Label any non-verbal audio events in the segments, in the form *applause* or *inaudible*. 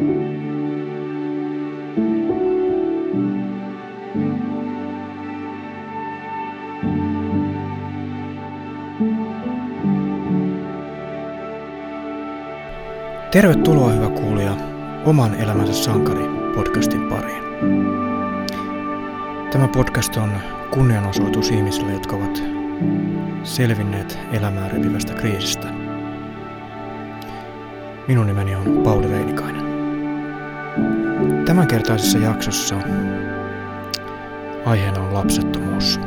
Tervetuloa hyvä kuulija Oman elämänsä sankari podcastin pariin. Tämä podcast on kunnianosoitus ihmisille, jotka ovat selvinneet elämää repivästä kriisistä. Minun nimeni on Pauli Reinikainen. Tämänkertaisessa jaksossa aiheena on lapsettomuus.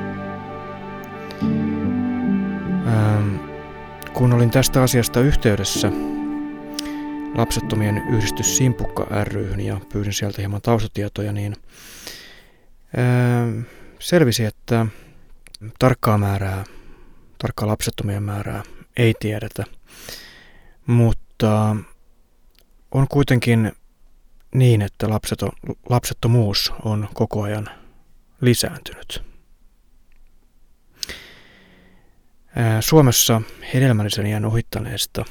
Ähm, kun olin tästä asiasta yhteydessä lapsettomien yhdistys Simpukka ryhyn ja pyydin sieltä hieman taustatietoja, niin ää, selvisi, että tarkkaa määrää, tarkkaa lapsettomien määrää ei tiedetä, mutta on kuitenkin niin, että lapseto, lapsettomuus on koko ajan lisääntynyt. Suomessa hedelmällisen iän ohittaneesta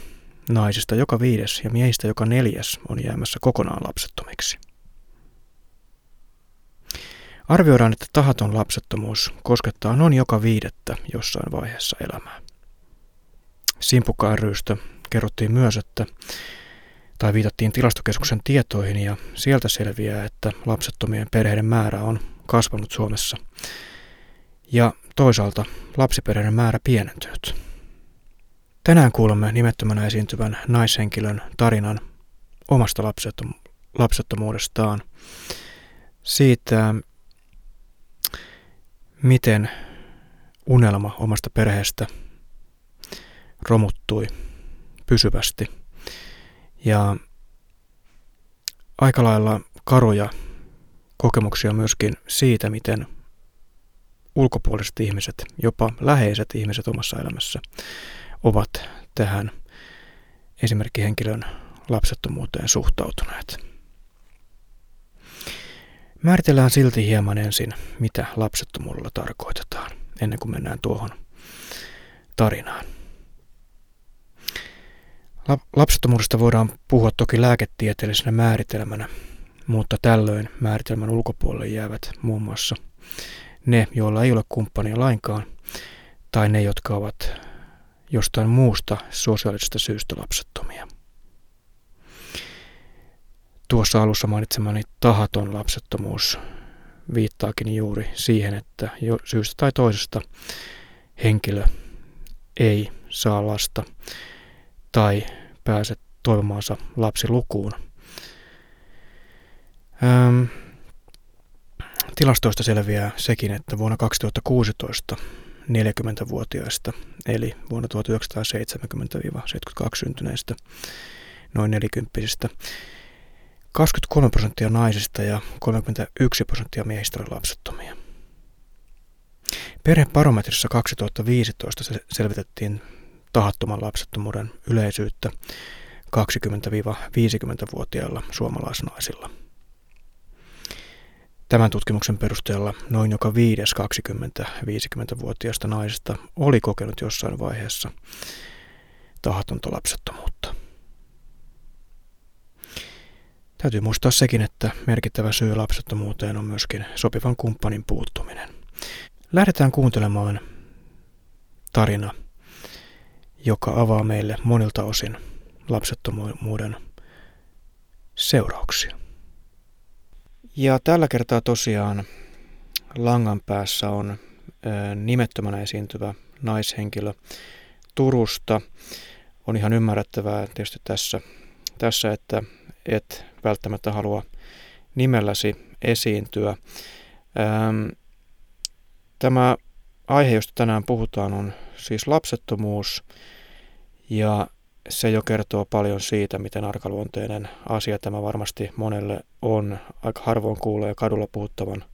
Naisista joka viides ja miehistä joka neljäs on jäämässä kokonaan lapsettomiksi. Arvioidaan, että tahaton lapsettomuus koskettaa noin joka viidettä jossain vaiheessa elämää. Simpukka rystä kerrottiin myös, että tai viitattiin tilastokeskuksen tietoihin ja sieltä selviää, että lapsettomien perheiden määrä on kasvanut Suomessa. Ja toisaalta lapsiperheiden määrä pienentynyt. Tänään kuulemme nimettömänä esiintyvän naishenkilön tarinan omasta lapsettom- lapsettomuudestaan, siitä, miten unelma omasta perheestä romuttui pysyvästi ja aika lailla karuja kokemuksia myöskin siitä, miten ulkopuoliset ihmiset, jopa läheiset ihmiset omassa elämässä ovat tähän esimerkkihenkilön lapsettomuuteen suhtautuneet. Määritellään silti hieman ensin, mitä lapsettomuudella tarkoitetaan, ennen kuin mennään tuohon tarinaan. Lapsettomuudesta voidaan puhua toki lääketieteellisenä määritelmänä, mutta tällöin määritelmän ulkopuolelle jäävät muun muassa ne, joilla ei ole kumppania lainkaan, tai ne, jotka ovat jostain muusta sosiaalisesta syystä lapsettomia. Tuossa alussa mainitsemani tahaton lapsettomuus viittaakin juuri siihen, että jo syystä tai toisesta henkilö ei saa lasta tai pääse toivomaansa lapsilukuun. Ähm, tilastoista selviää sekin, että vuonna 2016 40-vuotiaista, eli vuonna 1970-72 syntyneistä noin 40 23 prosenttia naisista ja 31 prosenttia miehistä oli lapsettomia. Perhebarometrissa 2015 selvitettiin tahattoman lapsettomuuden yleisyyttä 20-50-vuotiailla suomalaisnaisilla – Tämän tutkimuksen perusteella noin joka viides 20-50-vuotiaasta naisesta oli kokenut jossain vaiheessa tahatonta lapsettomuutta. Täytyy muistaa sekin, että merkittävä syy lapsettomuuteen on myöskin sopivan kumppanin puuttuminen. Lähdetään kuuntelemaan tarina, joka avaa meille monilta osin lapsettomuuden seurauksia. Ja tällä kertaa tosiaan langan päässä on nimettömänä esiintyvä naishenkilö Turusta. On ihan ymmärrettävää tietysti tässä, tässä että et välttämättä halua nimelläsi esiintyä. Tämä aihe, josta tänään puhutaan, on siis lapsettomuus ja se jo kertoo paljon siitä, miten arkaluonteinen asia tämä varmasti monelle on. Aika harvoin kuulee kadulla puhuttavan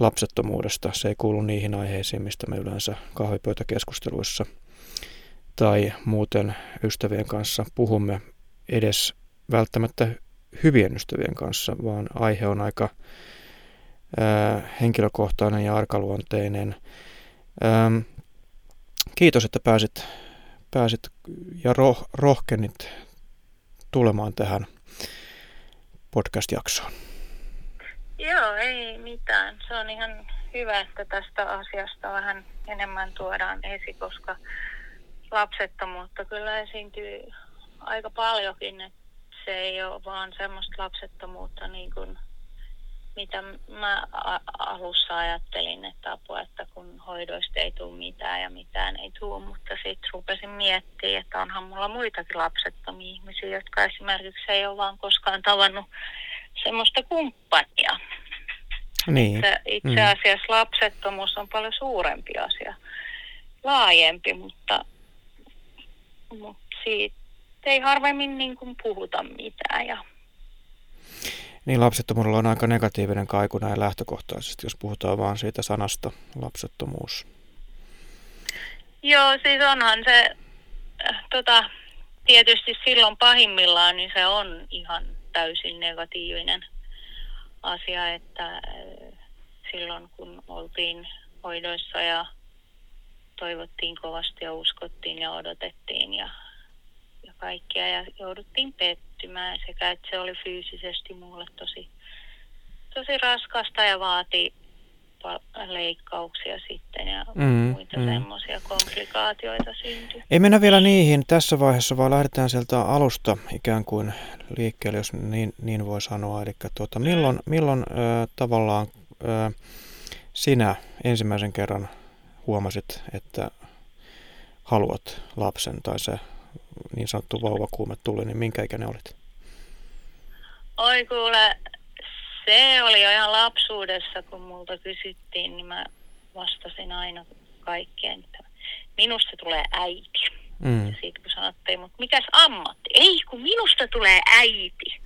lapsettomuudesta. Se ei kuulu niihin aiheisiin, mistä me yleensä kahvipöytäkeskusteluissa tai muuten ystävien kanssa puhumme edes välttämättä hyvien ystävien kanssa, vaan aihe on aika henkilökohtainen ja arkaluonteinen. Kiitos, että pääsit pääsit ja roh, rohkenit tulemaan tähän podcast-jaksoon. Joo, ei mitään. Se on ihan hyvä, että tästä asiasta vähän enemmän tuodaan esi, koska lapsettomuutta kyllä esiintyy aika paljonkin. Että se ei ole vaan semmoista lapsettomuutta niin kuin mitä mä alussa ajattelin, että apua, että kun hoidoista ei tule mitään ja mitään ei tule, mutta sitten rupesin miettimään, että onhan mulla muitakin lapsettomia ihmisiä, jotka esimerkiksi ei ole vaan koskaan tavannut semmoista kumppania. Niin. Että itse mm. asiassa mm. lapsettomuus on paljon suurempi asia, laajempi, mutta, mutta siitä ei harvemmin niin kuin puhuta mitään ja niin lapsettomuudella on aika negatiivinen kaiku näin lähtökohtaisesti, jos puhutaan vaan siitä sanasta lapsettomuus. Joo, siis onhan se, äh, tota, tietysti silloin pahimmillaan, niin se on ihan täysin negatiivinen asia, että äh, silloin kun oltiin hoidoissa ja toivottiin kovasti ja uskottiin ja odotettiin ja, ja kaikkea ja jouduttiin pettymään sekä että se oli fyysisesti mulle tosi, tosi raskasta ja vaati leikkauksia sitten ja mm, muita mm. semmoisia komplikaatioita syntyi. Ei mennä vielä niihin tässä vaiheessa, vaan lähdetään sieltä alusta ikään kuin liikkeelle, jos niin, niin voi sanoa. Eli tuota, milloin, milloin äh, tavallaan äh, sinä ensimmäisen kerran huomasit, että haluat lapsen tai se niin sanottu vauvakuume tuli, niin minkä ikäinen olit? Oi kuule, se oli jo ihan lapsuudessa, kun multa kysyttiin, niin mä vastasin aina kaikkeen, että minusta tulee äiti. Mm. Ja siitä kun sanottiin, mutta mikäs ammatti? Ei, kun minusta tulee äiti.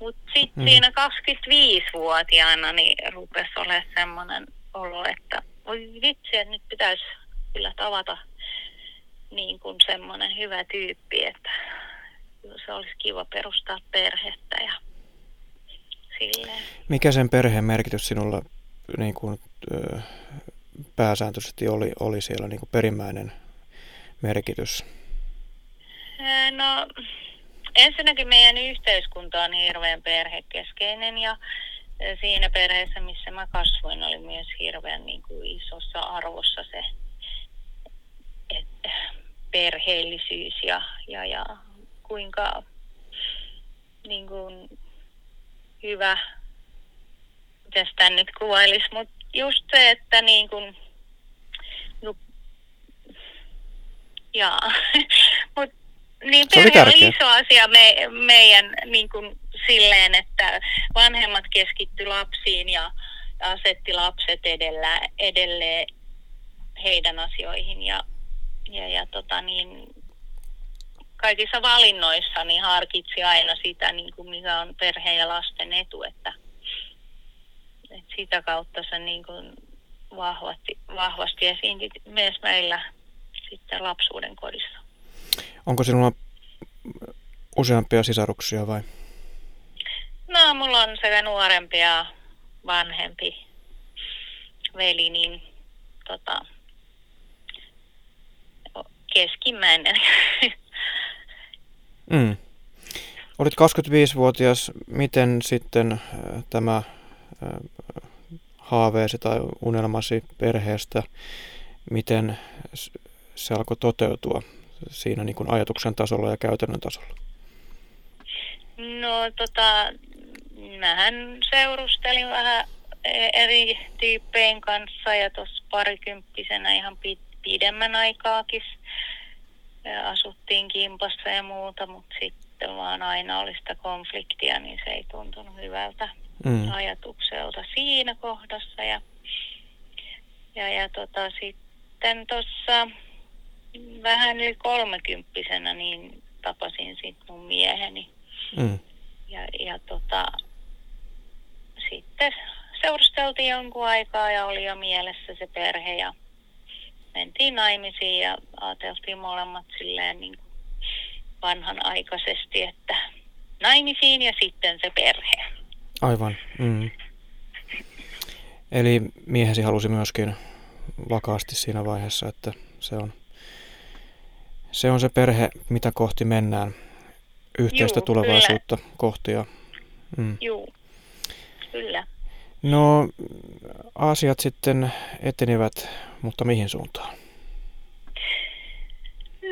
Mutta sitten mm. siinä 25-vuotiaana niin rupesi olemaan semmoinen olo, että voi vitsi, että nyt pitäisi kyllä tavata niin kuin semmoinen hyvä tyyppi, että se olisi kiva perustaa perhettä ja silleen. Mikä sen perheen merkitys sinulla niin kuin, pääsääntöisesti oli, oli siellä niin kuin perimmäinen merkitys? No ensinnäkin meidän yhteiskunta on hirveän perhekeskeinen ja siinä perheessä, missä mä kasvoin, oli myös hirveän niin kuin isossa arvossa se että perheellisyys ja, ja, ja kuinka niin kuin, hyvä, miten sitä nyt kuvailisi, mutta just se, että niin kuin, no, jaa, *laughs* mut, niin perhe on iso asia me, meidän niin kuin, silleen, että vanhemmat keskitty lapsiin ja asetti lapset edellä, edelleen heidän asioihin ja ja, ja tota niin, kaikissa valinnoissa niin harkitsi aina sitä, niin kuin mikä on perheen ja lasten etu, että, että sitä kautta se niin kuin vahvasti, vahvasti esiinti myös meillä sitten lapsuuden kodissa. Onko sinulla useampia sisaruksia vai? No, mulla on sekä nuorempi ja vanhempi veli, niin tota, keskimmäinen. *laughs* Mm. Olit 25-vuotias. Miten sitten äh, tämä äh, haaveesi tai unelmasi perheestä, miten se alkoi toteutua siinä niin kuin ajatuksen tasolla ja käytännön tasolla? No tota, mähän seurustelin vähän e-, eri tyyppien kanssa ja tuossa parikymppisenä ihan pit, pidemmän aikaakin asuttiin kimpassa ja muuta, mutta sitten vaan aina oli sitä konfliktia, niin se ei tuntunut hyvältä mm. ajatukselta siinä kohdassa. Ja, ja, ja tota, sitten tuossa vähän yli kolmekymppisenä niin tapasin sitten mun mieheni. Mm. Ja, ja tota, sitten seurusteltiin jonkun aikaa ja oli jo mielessä se perhe ja mentiin naimisiin ja ajateltiin molemmat silleen niin kuin vanhanaikaisesti, että naimisiin ja sitten se perhe. Aivan. Mm. Eli miehesi halusi myöskin vakaasti siinä vaiheessa, että se on se, on se perhe, mitä kohti mennään, yhteistä Juu, tulevaisuutta kyllä. kohti. Ja, Mm. Juu, kyllä. No, asiat sitten etenivät, mutta mihin suuntaan?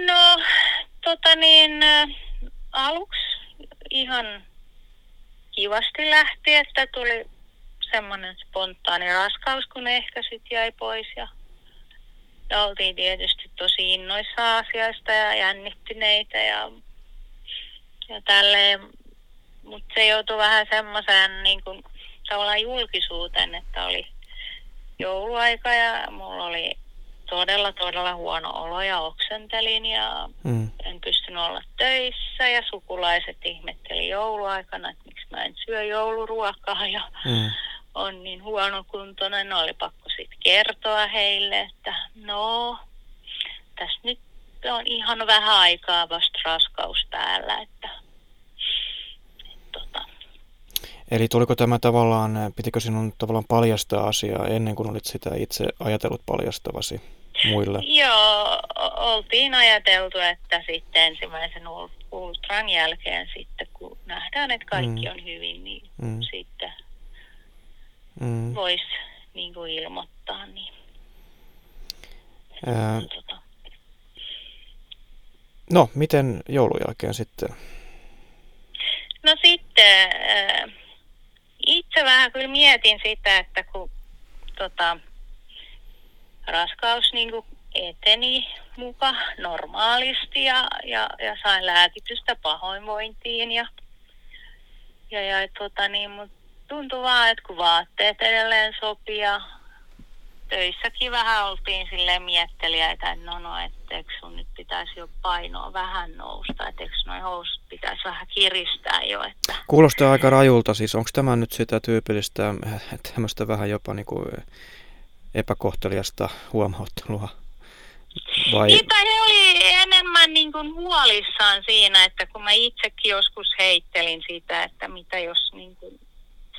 No, tota niin, ä, aluksi ihan kivasti lähti, että tuli semmoinen spontaani raskaus, kun ehkä sitten jäi pois ja, ja oltiin tietysti tosi innoissa asiasta ja jännittyneitä ja, ja tälleen, mutta se joutui vähän semmoiseen niin kuin, tavallaan julkisuuteen, että oli jouluaika ja mulla oli todella, todella huono olo ja oksentelin ja Mm. en pystynyt olla töissä ja sukulaiset ihmetteli jouluaikana, että miksi mä en syö jouluruokaa ja Mm. on niin huonokuntoinen. No oli pakko sitten kertoa heille, että no, tässä nyt on ihan vähän aikaa vasta raskaus päällä, että, että tota, Eli tuliko tämä tavallaan, pitikö sinun tavallaan paljastaa asiaa ennen kuin olit sitä itse ajatellut paljastavasi muille? Joo, oltiin ajateltu, että sitten ensimmäisen ul- ultran jälkeen sitten, kun nähdään, että kaikki Mm. on hyvin, niin Mm. sitten Mm. voisi niin kuin ilmoittaa. Niin, Ää, tota. no, miten joulun jälkeen sitten? No sitten äh, itse vähän kyllä mietin sitä, että kun tota, raskaus niin kuin eteni muka normaalisti ja, ja, ja sain lääkitystä pahoinvointiin ja, ja, ja tota niin, mut tuntui vaan, että kun vaatteet edelleen sopii ja töissäkin vähän oltiin silleen mietteliäitä, että no no, että eikö sun nyt pitäisi jo painoa vähän nousta, että eikö noin housut pitäisi vähän kiristää jo, että Kuulostaa aika rajulta, siis onko tämä nyt sitä tyypillistä äh, tämmöistä vähän jopa niin kuin epäkohteliasta huomauttelua? Vai? Niin, tai he oli enemmän niin kuin huolissaan siinä, että kun mä itsekin joskus heittelin sitä, että mitä jos niin kuin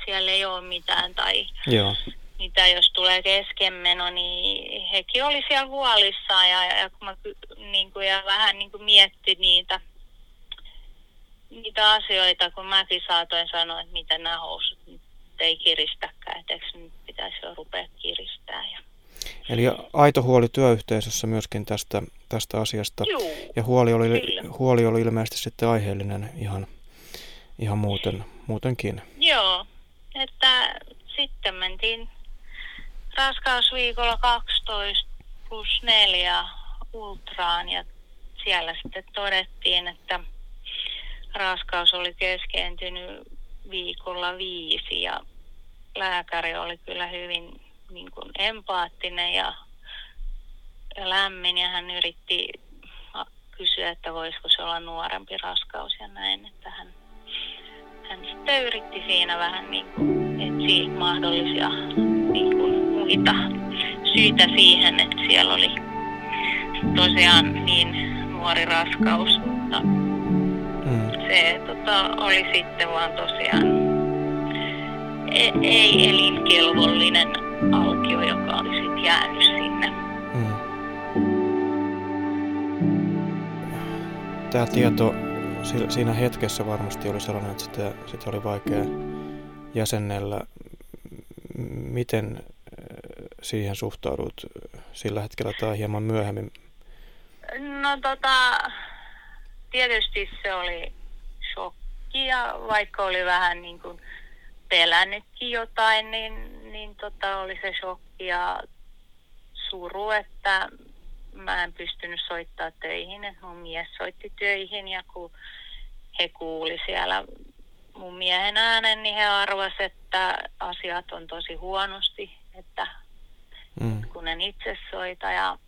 siellä ei ole mitään tai Joo. Mitä jos tulee keskenmeno, niin hekin oli siellä huolissaan ja, ja kun mä niin kuin, ja vähän niin kuin mietti niitä, niitä asioita, kun mäkin saatoin sanoa, että miten nämä housut nyt ei kiristäkään, että eikö nyt pitäisi jo rupea kiristää. Ja... Eli aito huoli työyhteisössä myöskin tästä, tästä asiasta. Juu, Ja huoli oli, Kyllä. huoli oli ilmeisesti sitten aiheellinen ihan, ihan muuten, muutenkin. Joo, että sitten mentiin raskausviikolla 12 plus 4 ultraan ja siellä sitten todettiin, että raskaus oli keskeytynyt viikolla viisi ja lääkäri oli kyllä hyvin niin kuin empaattinen ja, ja lämmin ja hän yritti kysyä, että voisiko se olla nuorempi raskaus ja näin, että hän hän sitten yritti siinä vähän niin kuin etsiä mahdollisia niin kuin muita syitä siihen, että siellä oli tosiaan niin nuori raskaus, mutta Mm. se tota, oli sitten vaan tosiaan e- ei elinkelvollinen alkio, joka oli sitten jäänyt sinne. Mm. Tämä tieto si- siinä hetkessä varmasti oli sellainen, että sitä, sitä oli vaikea jäsennellä. Miten siihen suhtaudut sillä hetkellä tai hieman myöhemmin? No tota, tietysti se oli shokki ja vaikka oli vähän niin kuin pelännytkin jotain, niin, niin tota oli se shokki ja suru, että mä en pystynyt soittaa töihin, että mun mies soitti töihin ja kun he kuuli siellä mun miehen äänen, niin he arvasivat, että asiat on tosi huonosti, että Mm. kun en itse soita ja,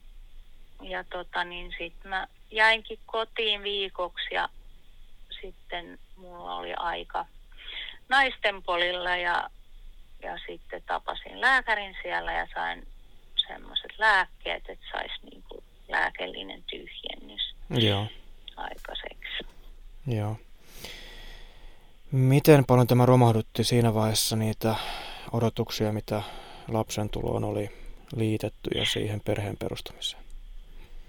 ja tota, niin sitten mä jäinkin kotiin viikoksi ja sitten mulla oli aika naistenpolilla ja, ja sitten tapasin lääkärin siellä ja sain semmoiset lääkkeet, että saisi niinku lääkellinen tyhjennys Joo, aikaiseksi. joo. Miten paljon tämä romahdutti siinä vaiheessa niitä odotuksia, mitä lapsen tuloon oli liitetty ja siihen perheen perustamiseen?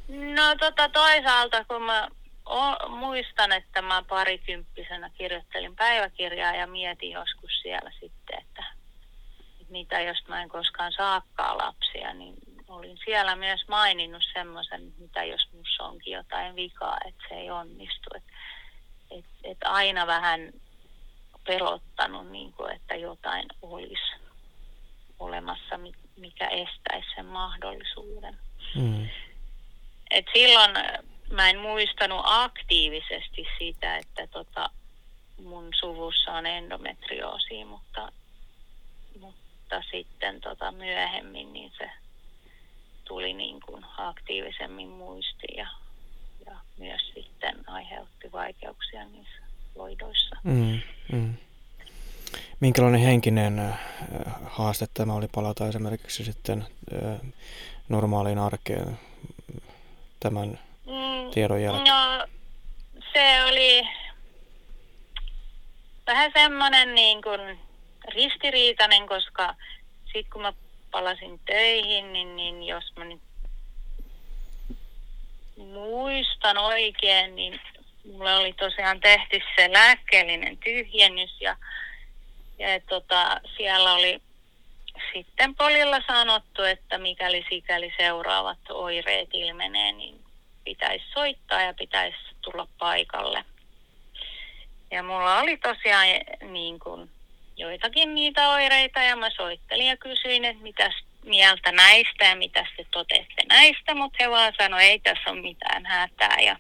No tota toisaalta, kun mä o, muistan, että mä parikymppisenä kirjoittelin päiväkirjaa ja mietin joskus siellä sitten, että, mitä jos mä en koskaan saakkaa lapsia, niin olin siellä myös maininnut semmoisen, mitä jos musta onkin jotain vikaa, että se ei onnistu. Että et, et aina vähän pelottanut, niin kuin, että jotain olisi olemassa, mikä estäisi sen mahdollisuuden. Mm. Et silloin mä en muistanut aktiivisesti sitä, että tota, mun suvussa on endometrioosi, mutta, mutta sitten tota myöhemmin niin se tuli niin kuin aktiivisemmin muistiin ja, ja myös sitten aiheutti vaikeuksia niissä loidoissa. Mm, mm. Minkälainen henkinen äh, haaste tämä oli palata esimerkiksi sitten äh, normaaliin arkeen tämän mm, tiedon jälkeen? No, se oli vähän semmoinen niin kuin ristiriitainen, koska sitten kun mä palasin töihin, niin, niin jos mä nyt muistan oikein, niin mulle oli tosiaan tehty se lääkkeellinen tyhjennys ja, ja tota, siellä oli sitten polilla sanottu, että mikäli sikäli seuraavat oireet ilmenee, niin pitäisi soittaa ja pitäisi tulla paikalle. Ja mulla oli tosiaan niin kuin joitakin niitä oireita ja mä soittelin ja kysyin, että mitä mieltä näistä ja mitä te totette näistä, mutta he vaan sanoi, ei tässä ole mitään hätää. Ja,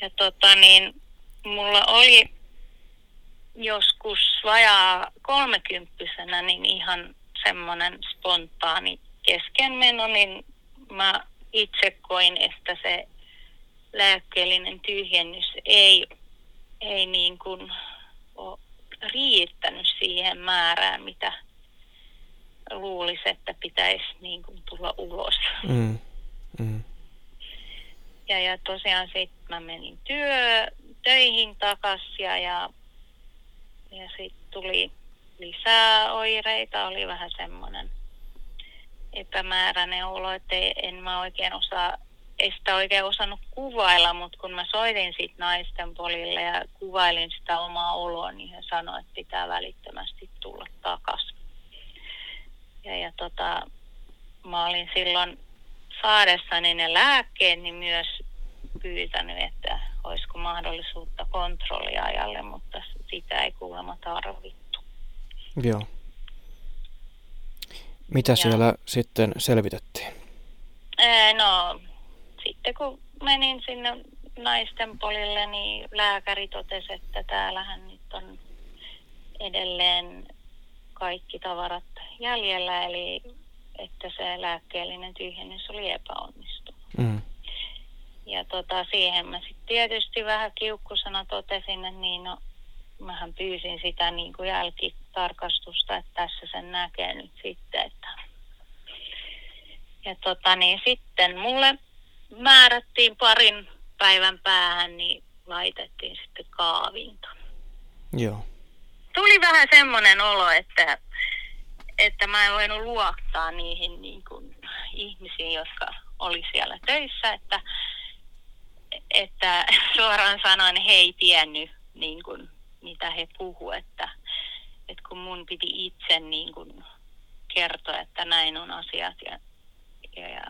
ja tota niin, mulla oli joskus vajaa kolmekymppisenä niin ihan semmoinen spontaani keskenmeno, niin mä itse koin, että se lääkkeellinen tyhjennys ei, ei niin kuin ole riittänyt siihen määrään, mitä luulisi, että pitäisi niin kuin tulla ulos. Mm. Mm. Ja, ja tosiaan sitten mä menin työ, töihin takaisin ja, ja, ja sitten tuli lisää oireita, oli vähän semmoinen epämääräinen olo, että en mä oikein osaa ei sitä oikein osannut kuvailla, mutta kun mä soitin sitten naisten polille ja kuvailin sitä omaa oloa, niin he sanoivat, että pitää välittömästi tulla takaisin. Ja, ja tota, mä olin silloin saadessani ne lääkkeet, niin myös pyytänyt, että olisiko mahdollisuutta kontrolliajalle, mutta sitä ei kuulemma tarvittu. Joo. Mitä ja. siellä sitten selvitettiin? no, sitten kun menin sinne naisten polille, niin lääkäri totesi, että täällähän nyt on edelleen kaikki tavarat jäljellä, eli että se lääkkeellinen tyhjennys oli epäonnistunut. Mm. Ja tota, siihen mä sitten tietysti vähän kiukkusena totesin, että niin no, mähän pyysin sitä niin kuin jälkitarkastusta, että tässä sen näkee nyt sitten, että ja tota, niin sitten mulle määrättiin parin päivän päähän, niin laitettiin sitten kaavinto. Joo. Tuli vähän semmoinen olo, että, että mä en voinut luottaa niihin niin kuin, ihmisiin, jotka oli siellä töissä, että, että suoraan sanoen he ei tiennyt niin kuin, mitä he puhu, että, että kun mun piti itse niin kuin, kertoa, että näin on asiat ja, ja, ja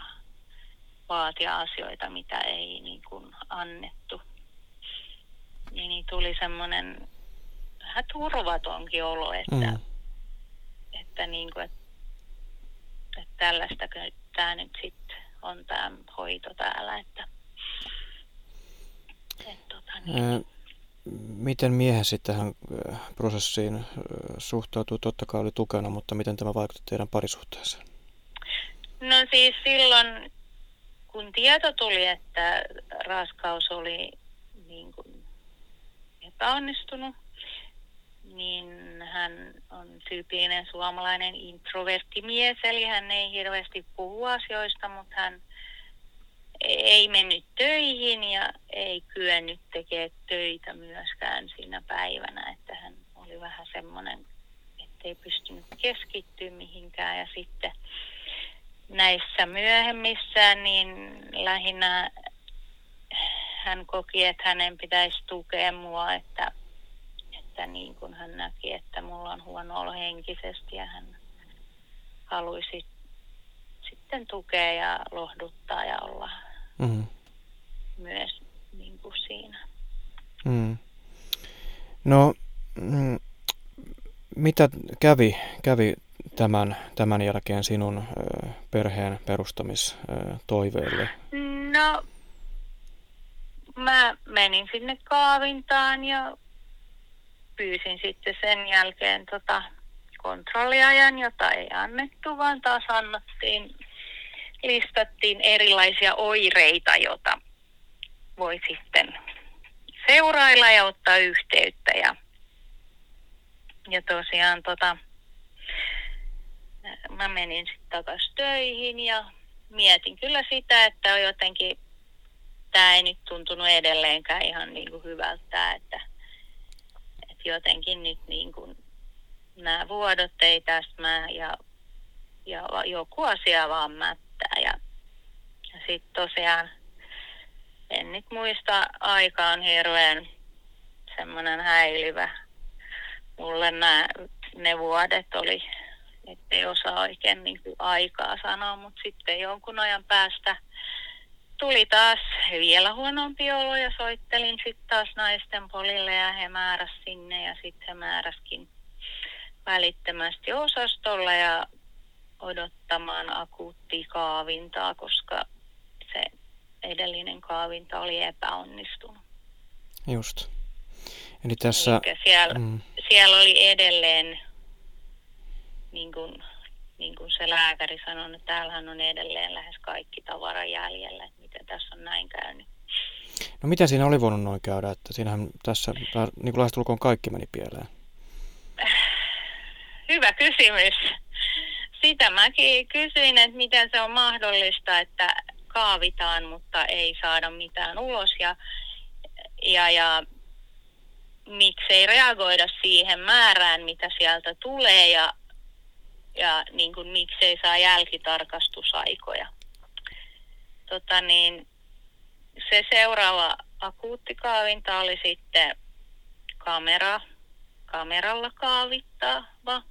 vaatia asioita, mitä ei niin kuin annettu. Niin, niin tuli semmoinen vähän turvatonkin olo, että, mm. että, niin kuin, että, että tällaista tämä nyt sitten on tämä hoito täällä. Että, että, tota, niin. Miten miehesi tähän prosessiin suhtautuu? Totta kai oli tukena, mutta miten tämä vaikutti teidän parisuhteeseen? No siis silloin kun tieto tuli, että raskaus oli niin kuin epäonnistunut, niin hän on tyypillinen suomalainen introverttimies, eli hän ei hirveästi puhu asioista, mutta hän ei mennyt töihin ja ei kyennyt tekemään töitä myöskään siinä päivänä, että hän oli vähän semmoinen, ettei pystynyt keskittyä mihinkään. Ja sitten näissä myöhemmissä, niin lähinnä hän koki, että hänen pitäisi tukea mua, että, että niin kuin hän näki, että mulla on huono olo henkisesti ja hän haluaisi sitten tukea ja lohduttaa ja olla mm. myös niin kuin siinä. Mm. No, mm, mitä kävi, kävi tämän, tämän jälkeen sinun ö, perheen perustamistoiveelle? No, mä menin sinne kaavintaan ja pyysin sitten sen jälkeen tota kontrolliajan, jota ei annettu, vaan taas annettiin, listattiin erilaisia oireita, joita voi sitten seurailla ja ottaa yhteyttä. Ja, ja tosiaan tota, mä menin sitten takaisin töihin ja mietin kyllä sitä, että on jotenkin tämä ei nyt tuntunut edelleenkään ihan niin kuin hyvältä, että, että jotenkin nyt niin kuin nämä vuodot ei täsmää ja, ja joku asia vaan mättää. Ja, ja sitten tosiaan, en nyt muista, aika on hirveän semmoinen häilyvä. Mulle nämä, ne vuodet oli, ettei osaa oikein niin kuin aikaa sanoa, mutta sitten jonkun ajan päästä tuli taas vielä huonompi olo ja soittelin sitten taas naisten polille ja he määräs sinne ja sitten he määräskin välittömästi osastolla ja odottamaan akuuttia kaavintaa, koska se edellinen kaavinta oli epäonnistunut. Just. Eli tässä... siellä, mm. siellä oli edelleen, niin kuin, niin kuin se lääkäri sanoi, että täällähän on edelleen lähes kaikki tavara jäljellä, että miten tässä on näin käynyt. No mitä siinä oli voinut noin käydä, että siinähän tässä niin kuin kaikki meni pieleen? Hyvä kysymys. Sitä mäkin kysyin, että miten se on mahdollista, että kaavitaan, mutta ei saada mitään ulos ja, ja, ja miksei reagoida siihen määrään, mitä sieltä tulee ja, ja niin kuin, miksei saa jälkitarkastusaikoja. Tota niin, se seuraava akuuttikaavinta oli sitten kamera kameralla kaavittava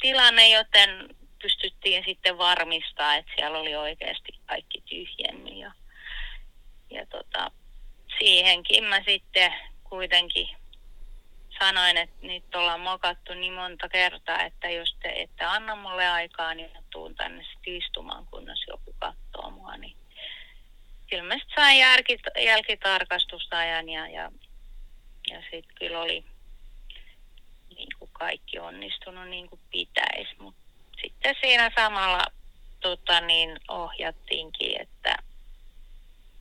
tilanne, joten pystyttiin sitten varmistaa, että siellä oli oikeasti kaikki tyhjennyt. Ja, ja tota, siihenkin mä sitten kuitenkin sanoin, että nyt ollaan mokattu niin monta kertaa, että jos te ette anna mulle aikaa, niin mä tuun tänne sitten istumaan, kunnes joku katsoo mua. Niin sitten sain jälkitarkastusajan ja, ja, ja sitten kyllä oli niin kuin kaikki onnistunut niin kuin pitäisi. Mutta sitten siinä samalla tota, niin ohjattiinkin, että,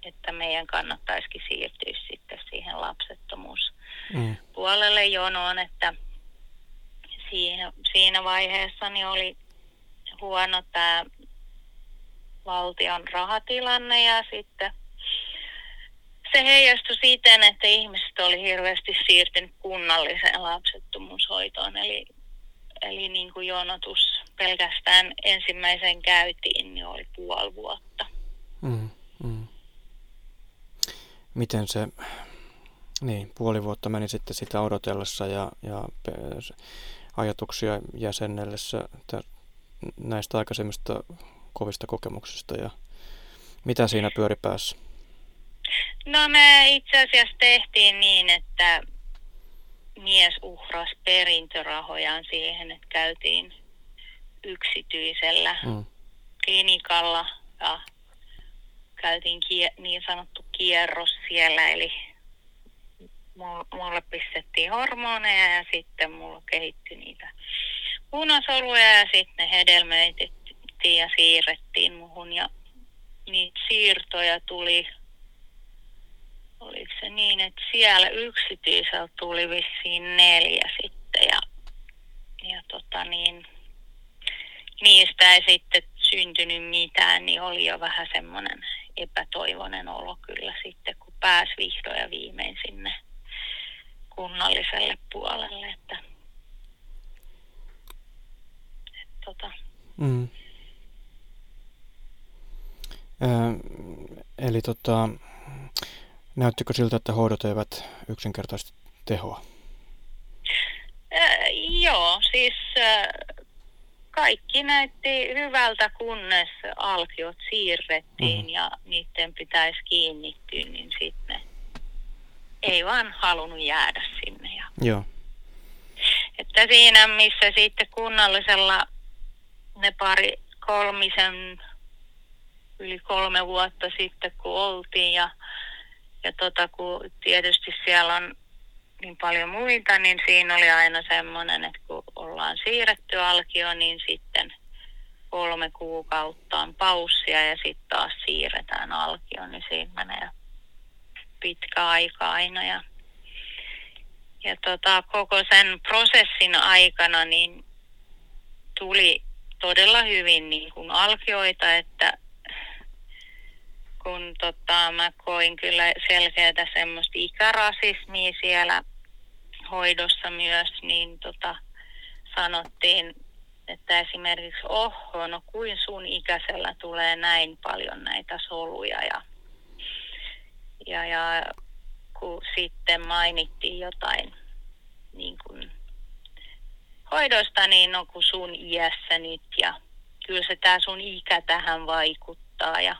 että meidän kannattaisikin siirtyä sitten siihen lapsettomuuspuolelle mm. jonoon, että siinä, siinä vaiheessa niin oli huono tämä valtion rahatilanne ja sitten se heijastui siten, että ihmiset oli hirveästi siirtynyt kunnalliseen lapsettomuushoitoon. Eli, eli niin kuin jonotus pelkästään ensimmäisen käytiin, niin oli puoli vuotta. Mm, mm. Miten se, niin puoli vuotta meni sitten sitä odotellessa ja, ja ajatuksia jäsennellessä näistä aikaisemmista kovista kokemuksista ja mitä siinä pyöri päässä? No me itse asiassa tehtiin niin, että mies uhras perintörahojaan siihen, että käytiin yksityisellä mm. klinikalla ja käytiin kie- niin sanottu kierros siellä, eli mulle pistettiin hormoneja ja sitten mulla kehittyi niitä punasoluja ja sitten ne hedelmöitettiin ja siirrettiin muhun ja niitä siirtoja tuli oliko se niin, että siellä yksityisellä tuli vissiin neljä sitten ja, ja tota niin, niistä ei sitten syntynyt mitään, niin oli jo vähän semmoinen epätoivoinen olo kyllä sitten, kun pääsi vihdoin ja viimein sinne kunnalliselle puolelle, että, että tota. mm. Ö, eli tota, Näyttikö siltä, että hoidot eivät yksinkertaisesti tehoa? Äh, joo, siis äh, kaikki näytti hyvältä, kunnes alkiot siirrettiin mm. ja niiden pitäisi kiinnittyä, niin sitten ei vaan halunnut jäädä sinne. Ja Joo. Että siinä, missä sitten kunnallisella ne pari kolmisen, yli kolme vuotta sitten, kun oltiin ja, ja tota, kun tietysti siellä on niin paljon muita, niin siinä oli aina semmoinen, että kun ollaan siirretty alkio, niin sitten kolme kuukautta on paussia ja sitten taas siirretään alkio, niin siinä menee pitkä aika aina. Ja, ja tota, koko sen prosessin aikana niin tuli todella hyvin niin kuin alkioita, että kun tota, mä koin kyllä selkeätä semmoista ikärasismia siellä hoidossa myös, niin tota, sanottiin, että esimerkiksi oho, no kuin sun ikäisellä tulee näin paljon näitä soluja? Ja, ja, ja kun sitten mainittiin jotain niin kuin hoidosta, niin no kun sun iässä nyt ja kyllä se tämä sun ikä tähän vaikuttaa ja,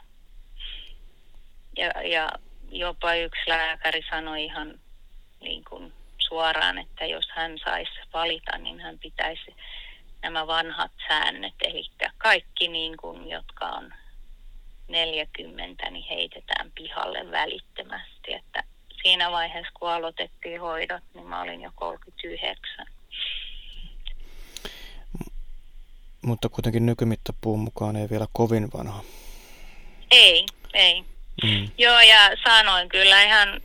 ja, ja jopa yksi lääkäri sanoi ihan niin kuin suoraan, että jos hän saisi valita, niin hän pitäisi nämä vanhat säännöt, eli kaikki niin kuin, jotka on 40, niin heitetään pihalle välittömästi. Että siinä vaiheessa, kun aloitettiin hoidot, niin mä olin jo 39. Mutta kuitenkin nykymittapuun mukaan ei vielä kovin vanha. Ei, ei. Mm. Joo, ja sanoin kyllä ihan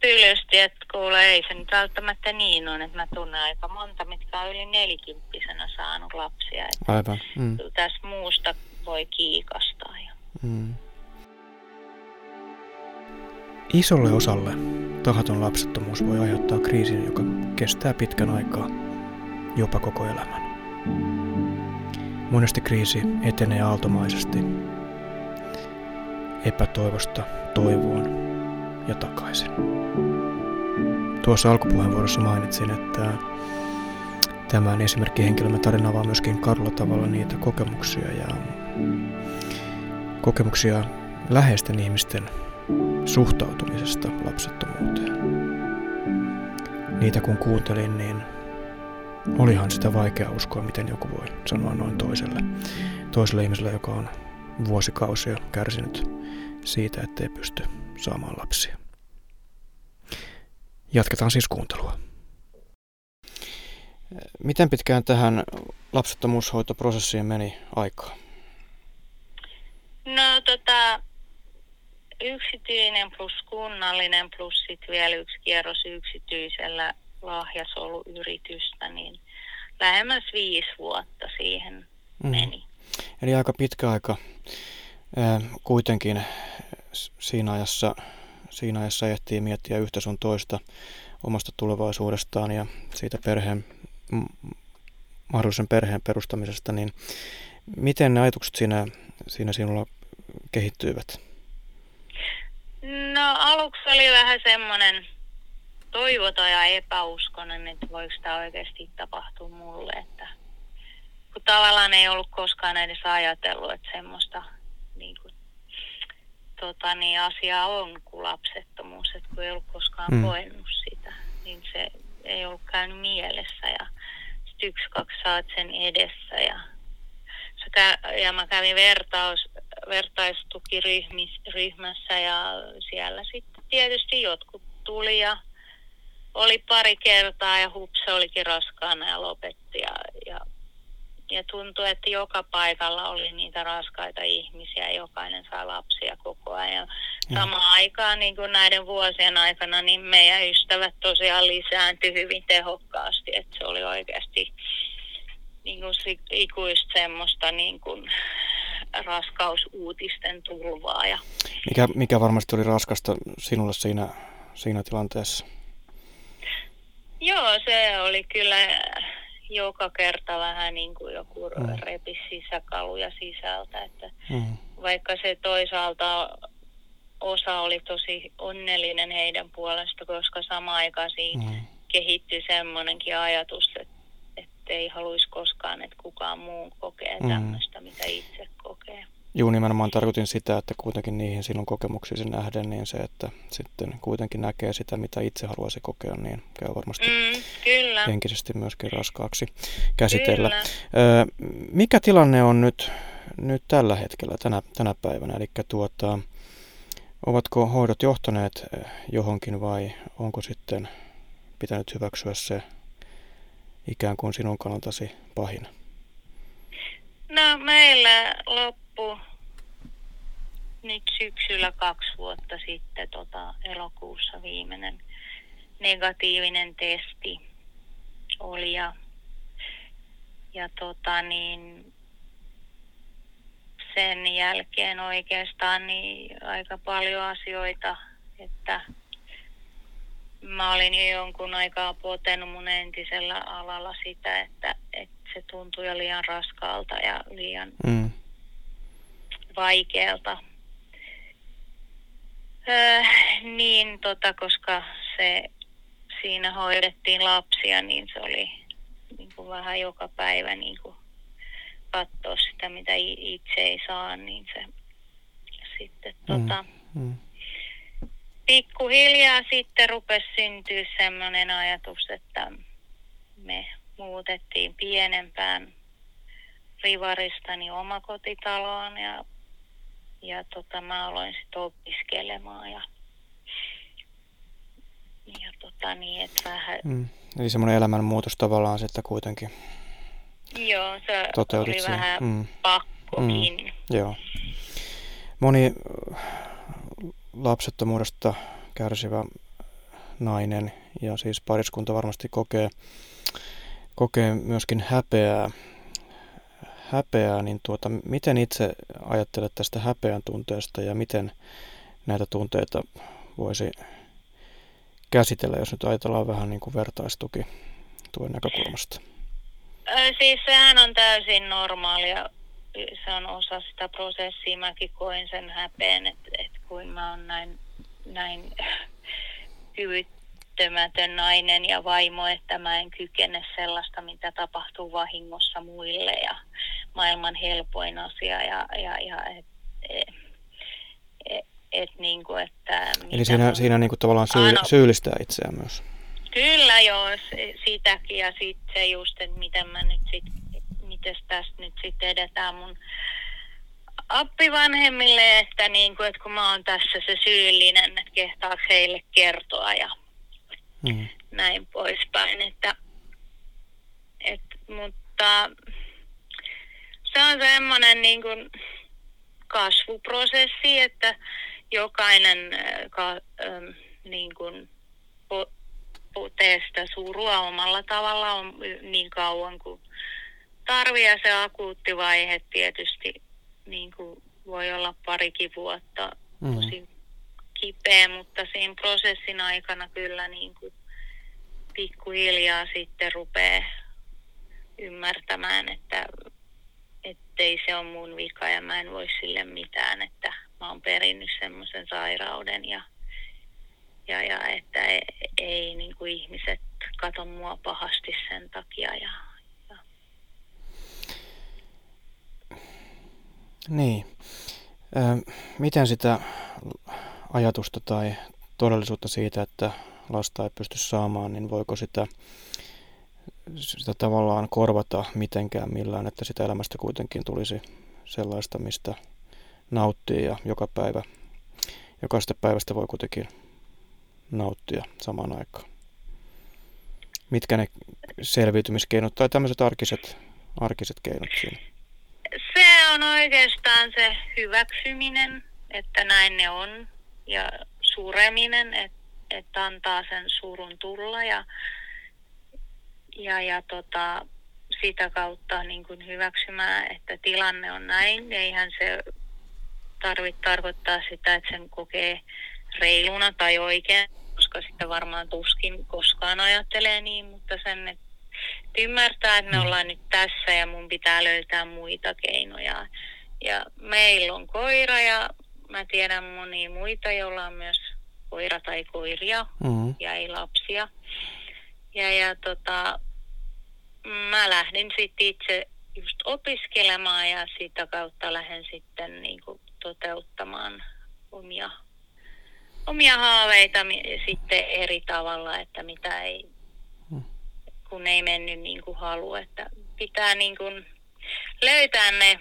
tylysti, että kuule, ei se nyt välttämättä niin on, että mä tunnen aika monta, mitkä on yli nelikymppisenä saanut lapsia. Että Aivan. Mm. Tässä muusta voi kiikastaa. Ja. Mm. Isolle osalle tahaton lapsettomuus voi aiheuttaa kriisin, joka kestää pitkän aikaa, jopa koko elämän. Monesti kriisi etenee aaltomaisesti epätoivosta toivoon ja takaisin. Tuossa alkupuheenvuorossa mainitsin, että tämän esimerkkihenkilömme tarina avaa myöskin karulla tavalla niitä kokemuksia ja kokemuksia läheisten ihmisten suhtautumisesta lapsettomuuteen. Niitä kun kuuntelin, niin olihan sitä vaikea uskoa, miten joku voi sanoa noin toiselle. Toiselle ihmiselle, joka on vuosikausia kärsinyt siitä, ettei pysty saamaan lapsia. Jatketaan siis kuuntelua. Miten pitkään tähän lapsettomuushoitoprosessiin meni aikaa? No tota, yksityinen plus kunnallinen plus sitten vielä yksi kierros yksityisellä lahjasoluyritystä, niin lähemmäs viisi vuotta siihen mm. meni. Eli aika pitkä aika. Kuitenkin siinä ajassa, siinä ajassa ehtii miettiä yhtä sun toista omasta tulevaisuudestaan ja siitä perheen, mahdollisen perheen perustamisesta, niin miten ne ajatukset siinä, siinä sinulla kehittyivät? No aluksi oli vähän semmoinen toivoton ja epäuskonen, että voiko tämä oikeasti tapahtua mulle, että kun tavallaan ei ollut koskaan edes ajatellut, että semmoista tota, niin asiaa on kuin lapsettomuus, että kun ei ollut koskaan mm. koennut sitä, niin se ei ollut käynyt mielessä ja sitten yksi, kaksi saat sen edessä ja, ja mä kävin vertaus, vertaistukiryhmässä ja siellä sitten tietysti jotkut tuli ja oli pari kertaa ja hupse olikin raskaana ja lopetti ja, ja ja tuntui, että joka paikalla oli niitä raskaita ihmisiä, jokainen saa lapsia koko ajan. Samaan aikaan niin kuin näiden vuosien aikana niin meidän ystävät tosiaan lisääntyi hyvin tehokkaasti, että se oli oikeasti niin kuin ikuista semmoista niin kuin raskausuutisten tulvaa. Ja... Mikä, mikä varmasti oli raskasta sinulle siinä, siinä tilanteessa? Joo, se oli kyllä joka kerta vähän niin kuin joku mm. repisi sisäkaluja sisältä. Että mm. Vaikka se toisaalta osa oli tosi onnellinen heidän puolesta, koska sama aikaan siinä mm. kehittyi semmoinenkin ajatus, että, ei haluaisi koskaan, että kukaan muu kokee mm. tämmöistä, mitä itse kokee. Juu, nimenomaan tarkoitin sitä, että kuitenkin niihin sinun kokemuksiisi nähden, niin se, että sitten kuitenkin näkee sitä, mitä itse haluaisi kokea, niin käy varmasti mm, kyllä. henkisesti myöskin raskaaksi käsitellä. Kyllä. Ö, mikä tilanne on nyt, nyt tällä hetkellä, tänä, tänä päivänä? Eli tuota, ovatko hoidot johtaneet johonkin vai onko sitten pitänyt hyväksyä se ikään kuin sinun kannaltasi pahin? No meillä loppu nyt syksyllä kaksi vuotta sitten tota, elokuussa viimeinen negatiivinen testi oli ja, ja tota niin, sen jälkeen oikeastaan niin aika paljon asioita, että mä olin jo jonkun aikaa potenut mun entisellä alalla sitä, että, että se tuntui jo liian raskaalta ja liian mm. vaikealta. Öö, niin, tota, koska se siinä hoidettiin lapsia, niin se oli niin kuin vähän joka päivä niin kuin katsoa sitä, mitä itse ei saa, niin se sitten mm. tota, mm. pikkuhiljaa sitten rupesi syntyä sellainen ajatus, että me muutettiin pienempään rivaristani omakotitaloon ja, ja tota, mä aloin sitten opiskelemaan ja, ja tota niin, että vähän... Mm. Eli semmoinen elämänmuutos tavallaan sitten kuitenkin Joo, se Toteutit oli sen. vähän mm. pakkokin. Mm. Joo. Moni lapsettomuudesta kärsivä nainen ja siis pariskunta varmasti kokee kokee myöskin häpeää, häpeää niin tuota, miten itse ajattelet tästä häpeän tunteesta ja miten näitä tunteita voisi käsitellä, jos nyt ajatellaan vähän niin kuin vertaistuki tuen näkökulmasta? Siis sehän on täysin normaalia. Se on osa sitä prosessia. Mäkin koin sen häpeän, että, että kuin mä oon näin, näin *laughs* kyvyt, kyvyttömätön nainen ja vaimo, että mä en kykene sellaista, mitä tapahtuu vahingossa muille ja maailman helpoin asia ja, ja, ja et, et, et, et niin kuin, että... Eli siinä, on... siinä niin kuin tavallaan syy, Ano, syyllistää itseään myös. Kyllä joo, sitäkin ja sitten se just, että miten mä nyt sit, miten tästä nyt sitten edetään mun appivanhemmille, että, niin kuin, että kun mä oon tässä se syyllinen, että kehtaako heille kertoa ja mm. näin poispäin. Että, et, mutta se on semmoinen niin kuin kasvuprosessi, että jokainen ka, ähm, niin kuin po, tee sitä surua omalla tavalla on niin kauan kuin tarvii ja se akuutti vaihe tietysti niin kuin voi olla parikin vuotta mm. tosi kipeä, mutta siinä prosessin aikana kyllä niin kuin pikkuhiljaa sitten rupeaa ymmärtämään, että ettei se ole mun vika ja mä en voi sille mitään, että mä oon perinnyt semmoisen sairauden ja, ja, ja että ei, ei niin kuin ihmiset kato mua pahasti sen takia. Ja, ja. Niin. Miten sitä ajatusta tai todellisuutta siitä, että lasta ei pysty saamaan, niin voiko sitä, sitä tavallaan korvata mitenkään millään, että sitä elämästä kuitenkin tulisi sellaista, mistä nauttii ja joka päivä, jokaisesta päivästä voi kuitenkin nauttia samaan aikaan. Mitkä ne selviytymiskeinot tai tämmöiset arkiset, arkiset keinot siinä? Se on oikeastaan se hyväksyminen, että näin ne on ja sureminen, että, että antaa sen surun tulla ja, ja, ja tota, sitä kautta niin kuin hyväksymään, että tilanne on näin. Eihän se tarvitse tarkoittaa sitä, että sen kokee reiluna tai oikein, koska sitä varmaan tuskin koskaan ajattelee niin, mutta sen, että ymmärtää, että me mm. ollaan nyt tässä ja mun pitää löytää muita keinoja. Ja meillä on koira ja mä tiedän monia muita, joilla on myös koira tai koiria Mm. ja ei lapsia. Ja, ja tota, mä lähdin sitten itse just opiskelemaan ja sitä kautta lähden sitten niin kuin toteuttamaan omia, omia haaveita sitten eri tavalla, että mitä ei, kun ei mennyt niin kuin halu, että pitää niin kuin löytää ne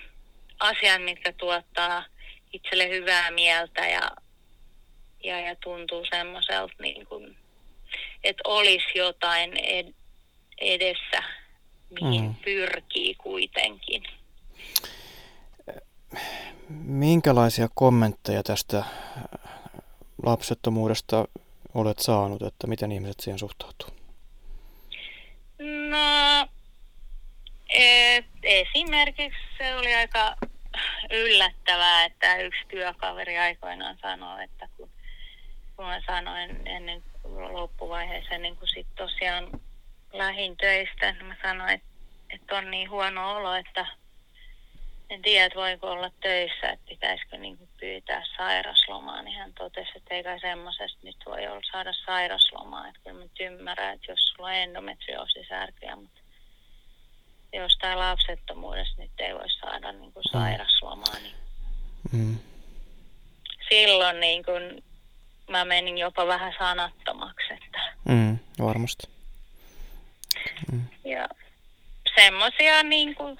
asiat, mitkä tuottaa itselle hyvää mieltä ja, ja, ja tuntuu semmoiselta, niin kuin, että olisi jotain ed- edessä, mihin Mm. pyrkii kuitenkin. Minkälaisia kommentteja tästä äh, lapsettomuudesta olet saanut, että miten ihmiset siihen suhtautuu? No, et, esimerkiksi se oli aika yllättävää, että yksi työkaveri aikoinaan sanoi, että kun, kun mä sanoin ennen loppuvaiheessa, niin kun sit tosiaan lähin töistä, niin mä sanoin, että, että on niin huono olo, että en tiedä, että voiko olla töissä, että pitäisikö niin kuin pyytää sairaslomaa, niin hän totesi, että ei kai semmoisesta nyt voi olla saada sairaslomaa. Että kyllä mä ymmärrän, että jos sulla on endometrioosisärkyjä, mutta jostain lapsettomuudesta nyt ei voi saada niin kuin sairaslomaa, niin Mm. silloin niin kuin mä menin jopa vähän sanattomaksi, että Mm, varmasti. Ja semmoisia niin kuin,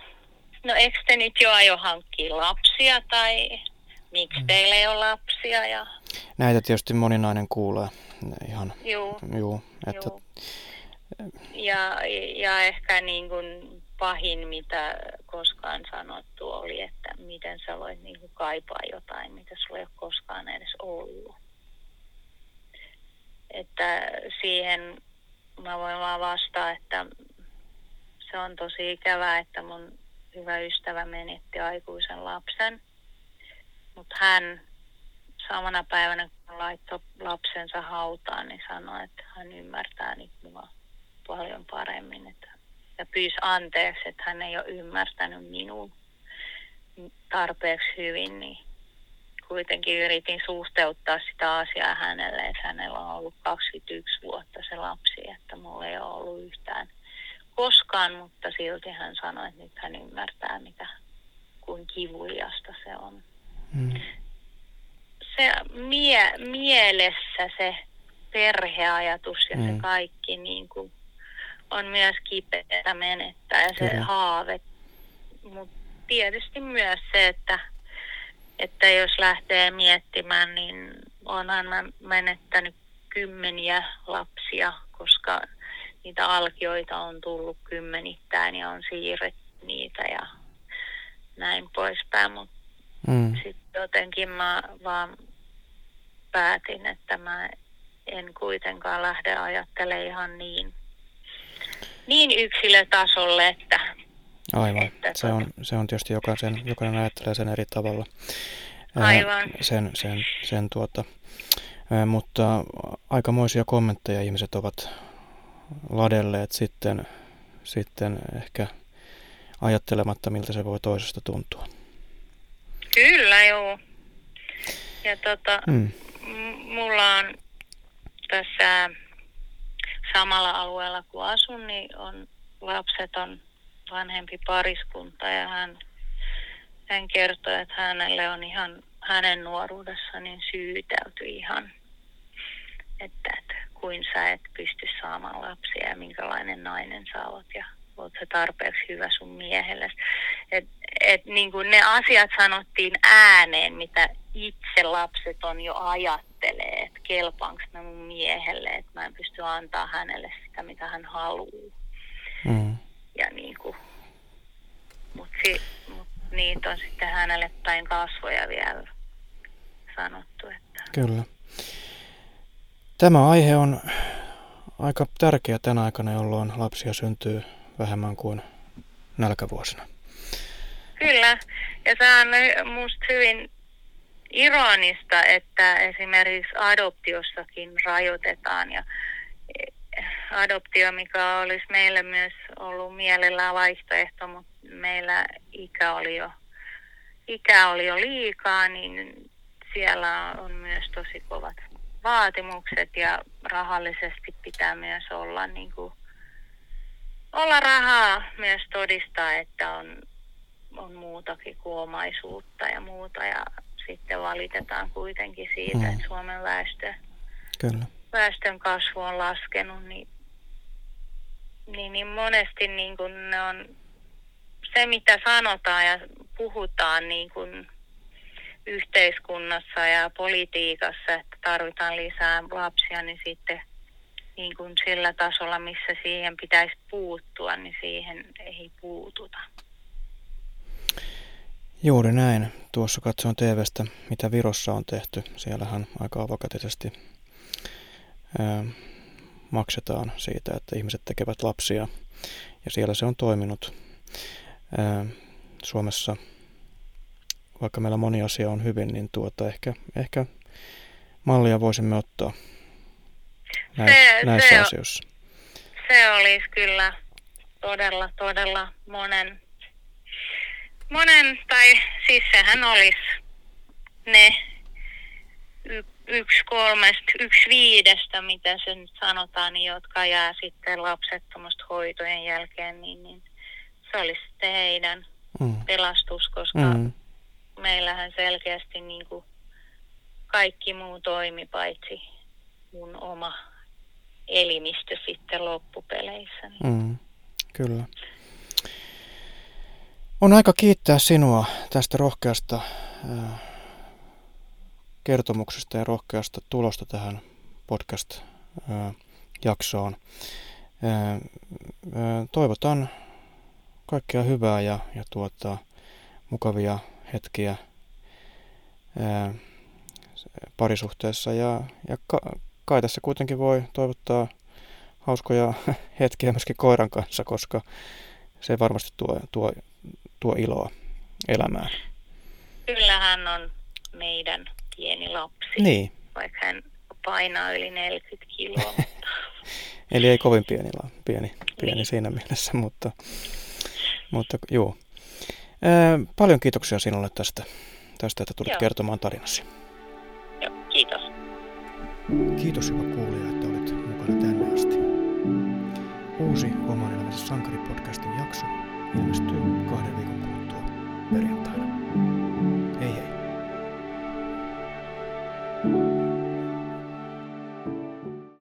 no eikö te nyt jo aio hankkia lapsia tai miksi teillä ei ole lapsia ja Näitä tietysti moninainen kuulee ihan, juu, juu, että juu. Ja, ja ehkä niin kuin pahin, mitä koskaan sanottu oli, että miten sä voit niin kuin kaipaa jotain, mitä sulla ei ole koskaan edes ollut. Että siihen mä voin vaan vastaa, että se on tosi ikävää, että mun hyvä ystävä menetti aikuisen lapsen. Mutta hän samana päivänä, kun laittoi lapsensa hautaan, niin sanoi, että hän ymmärtää nyt mua paljon paremmin. Että, ja pyysi anteeksi, että hän ei ole ymmärtänyt minua tarpeeksi hyvin, niin kuitenkin yritin suhteuttaa sitä asiaa hänelle, että hänellä on ollut 21 vuotta se lapsi, että mulla ei ole ollut yhtään koskaan, mutta silti hän sanoi, että nyt hän ymmärtää, mitä kuin kivuliasta se on. mm, Se mie- mielessä se perheajatus ja Mm. se kaikki niin kuin on myös kipeätä menettää ja se Kyllä. haave. Mutta tietysti myös se, että, että jos lähtee miettimään, niin onhan mä menettänyt kymmeniä lapsia, koska niitä alkioita on tullut kymmenittäin ja on siirretty niitä ja näin poispäin. Mutta mm, sitten jotenkin mä vaan päätin, että mä en kuitenkaan lähde ajattelemaan ihan niin, niin yksilötasolle, että aivan. Että Se on, se on tietysti jokaisen, jokainen ajattelee sen eri tavalla. Aivan. Sen, sen, sen tuota, mutta aikamoisia kommentteja ihmiset ovat ladelleet sitten, sitten ehkä ajattelematta, miltä se voi toisesta tuntua. kyllä joo. Ja tota, Mm, mulla on tässä samalla alueella kun asun, niin on lapseton vanhempi pariskunta ja hän, hän kertoi, että hänelle on ihan hänen nuoruudessa niin syytelty ihan, että, että kuin sä et pysty saamaan lapsia ja minkälainen nainen sä oot ja oot sä tarpeeksi hyvä sun miehelle. Et, et niin kuin ne asiat sanottiin ääneen, mitä itse lapset on jo ajattelee, että kelpaanko ne mun miehelle, että mä en pysty antaa hänelle sitä, mitä hän haluaa. Ja niin kuin, mut si, mut niitä on sitten hänelle päin kasvoja vielä sanottu, että kyllä. Tämä aihe on aika tärkeä tänä aikana, jolloin lapsia syntyy vähemmän kuin nälkävuosina. Kyllä, ja se on musta hyvin ironista, että esimerkiksi adoptiossakin rajoitetaan ja adoptio, mikä olisi meille myös ollut mielellään vaihtoehto, mutta meillä ikä oli jo, ikä oli jo liikaa, niin siellä on myös tosi kovat vaatimukset ja rahallisesti pitää myös olla, niin kuin, olla rahaa myös todistaa, että on, on muutakin kuin omaisuutta ja muuta ja sitten valitetaan kuitenkin siitä, mm. että Suomen väestö, Kyllä. väestön kasvu on laskenut, niin, niin, niin monesti niin kuin ne on se, mitä sanotaan ja puhutaan niin kuin yhteiskunnassa ja politiikassa, että tarvitaan lisää lapsia, niin sitten niin kuin sillä tasolla, missä siihen pitäisi puuttua, niin siihen ei puututa. Juuri näin. Tuossa katsoin TVstä, mitä Virossa on tehty. Siellähän aika avokätisesti maksetaan siitä, että ihmiset tekevät lapsia. Ja siellä se on toiminut. Suomessa vaikka meillä moni asia on hyvin, niin tuota ehkä, ehkä mallia voisimme ottaa näissä, se, näissä se, asioissa. Se olisi kyllä todella, todella monen, monen, tai siis sehän olisi ne y, yksi kolmesta, yksi viidestä, mitä se nyt sanotaan, niin jotka jää sitten lapsettomasta hoitojen jälkeen, niin, niin se olisi sitten heidän mm. pelastus, koska mm meillähän selkeästi niin kuin kaikki muu toimi paitsi mun oma elimistö sitten loppupeleissä. Mm, kyllä. On aika kiittää sinua tästä rohkeasta äh, kertomuksesta ja rohkeasta tulosta tähän podcast-jaksoon. Toivotan kaikkea hyvää ja, ja tuota, mukavia hetkiä parisuhteessa ja, ja ka, kai tässä kuitenkin voi toivottaa hauskoja *laughs* hetkiä myöskin koiran kanssa, koska se varmasti tuo, tuo, tuo iloa elämään. Kyllä hän on meidän pieni lapsi, niin. vaikka hän painaa yli 40 kiloa. *laughs* Eli ei kovin pieni, pieni, pieni niin. siinä mielessä, mutta, mutta juu. Paljon kiitoksia sinulle tästä, tästä että tulit Joo. kertomaan tarinasi. Joo, kiitos. Kiitos hyvä kuulija, että olit mukana tänne asti. Uusi Oman elämänsä sankari-podcastin jakso ilmestyy kahden viikon kuluttua perjantaina.